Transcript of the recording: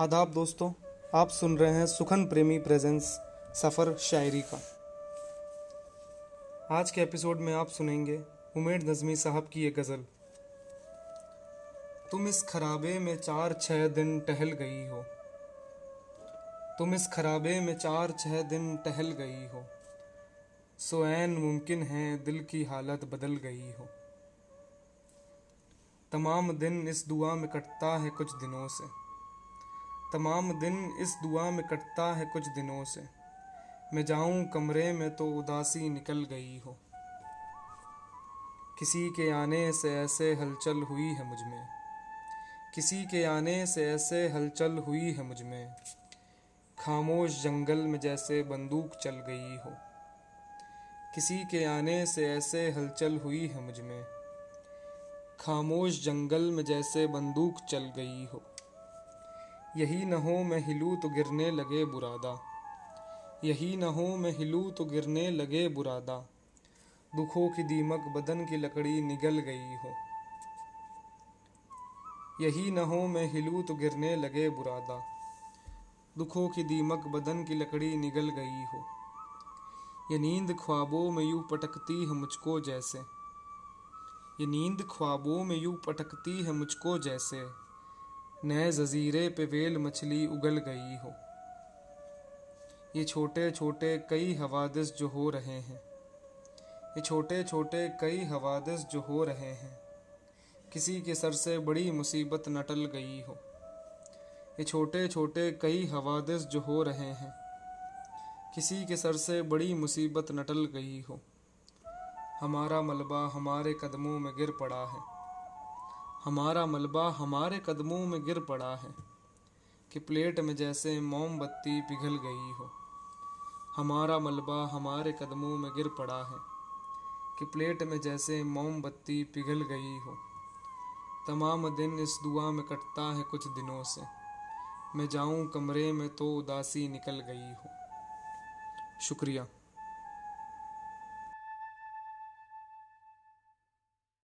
आदाब दोस्तों, आप सुन रहे हैं सुखन प्रेमी प्रेजेंस सफ़र शायरी का। आज के एपिसोड में आप सुनेंगे उमेर नज़मी साहब की ये गज़ल। तुम इस खराबे में चार छः दिन टहल गई हो। तुम इस खराबे में चार छः दिन टहल गई हो। सो ऐन मुमकिन है दिल की हालत बदल गई हो। तमाम दिन इस दुआ में कटता है कुछ दिनों से। तमाम दिन इस दुआ में कटता है कुछ दिनों से। मैं जाऊँ कमरे में तो उदासी निकल गई हो। किसी के आने से ऐसे हलचल हुई है मुझमें। किसी के आने से ऐसे हलचल हुई है मुझमें। खामोश जंगल में जैसे बंदूक चल गई हो। किसी के आने से ऐसे हलचल हुई है मुझमें। खामोश जंगल में जैसे बंदूक चल गई हो। यही न हो मैं हिलू तो गिरने लगे बुरादा। यही न हो मैं हिलू तो गिरने लगे बुरादा। दुखों की दीमक बदन की लकड़ी निगल गई हो। यही न हो मैं हिलू तो गिरने लगे बुरादा। दुखों की दीमक बदन की लकड़ी निगल गई हो। ये नींद ख्वाबों में यूँ पटकती है मुझको जैसे। ये नींद ख्वाबों में यूँ पटकती है मुझको जैसे। नए जजीरे पे वेल मछली उगल गई हो। ये छोटे छोटे कई हवादिस जो हो रहे हैं। ये छोटे छोटे कई हवादिस जो हो रहे हैं। किसी के सर से बड़ी मुसीबत नटल गई हो। ये छोटे छोटे कई हवादिस जो हो रहे हैं। किसी के सर से बड़ी मुसीबत नटल गई हो। हमारा मलबा हमारे कदमों में गिर पड़ा है। हमारा मलबा हमारे कदमों में गिर पड़ा है, कि प्लेट में जैसे मोमबत्ती पिघल गई हो। हमारा मलबा हमारे कदमों में गिर पड़ा है, कि प्लेट में जैसे मोमबत्ती पिघल गई हो। तमाम दिन इस दुआ में कटता है कुछ दिनों से, मैं जाऊँ कमरे में तो उदासी निकल गई हो। शुक्रिया।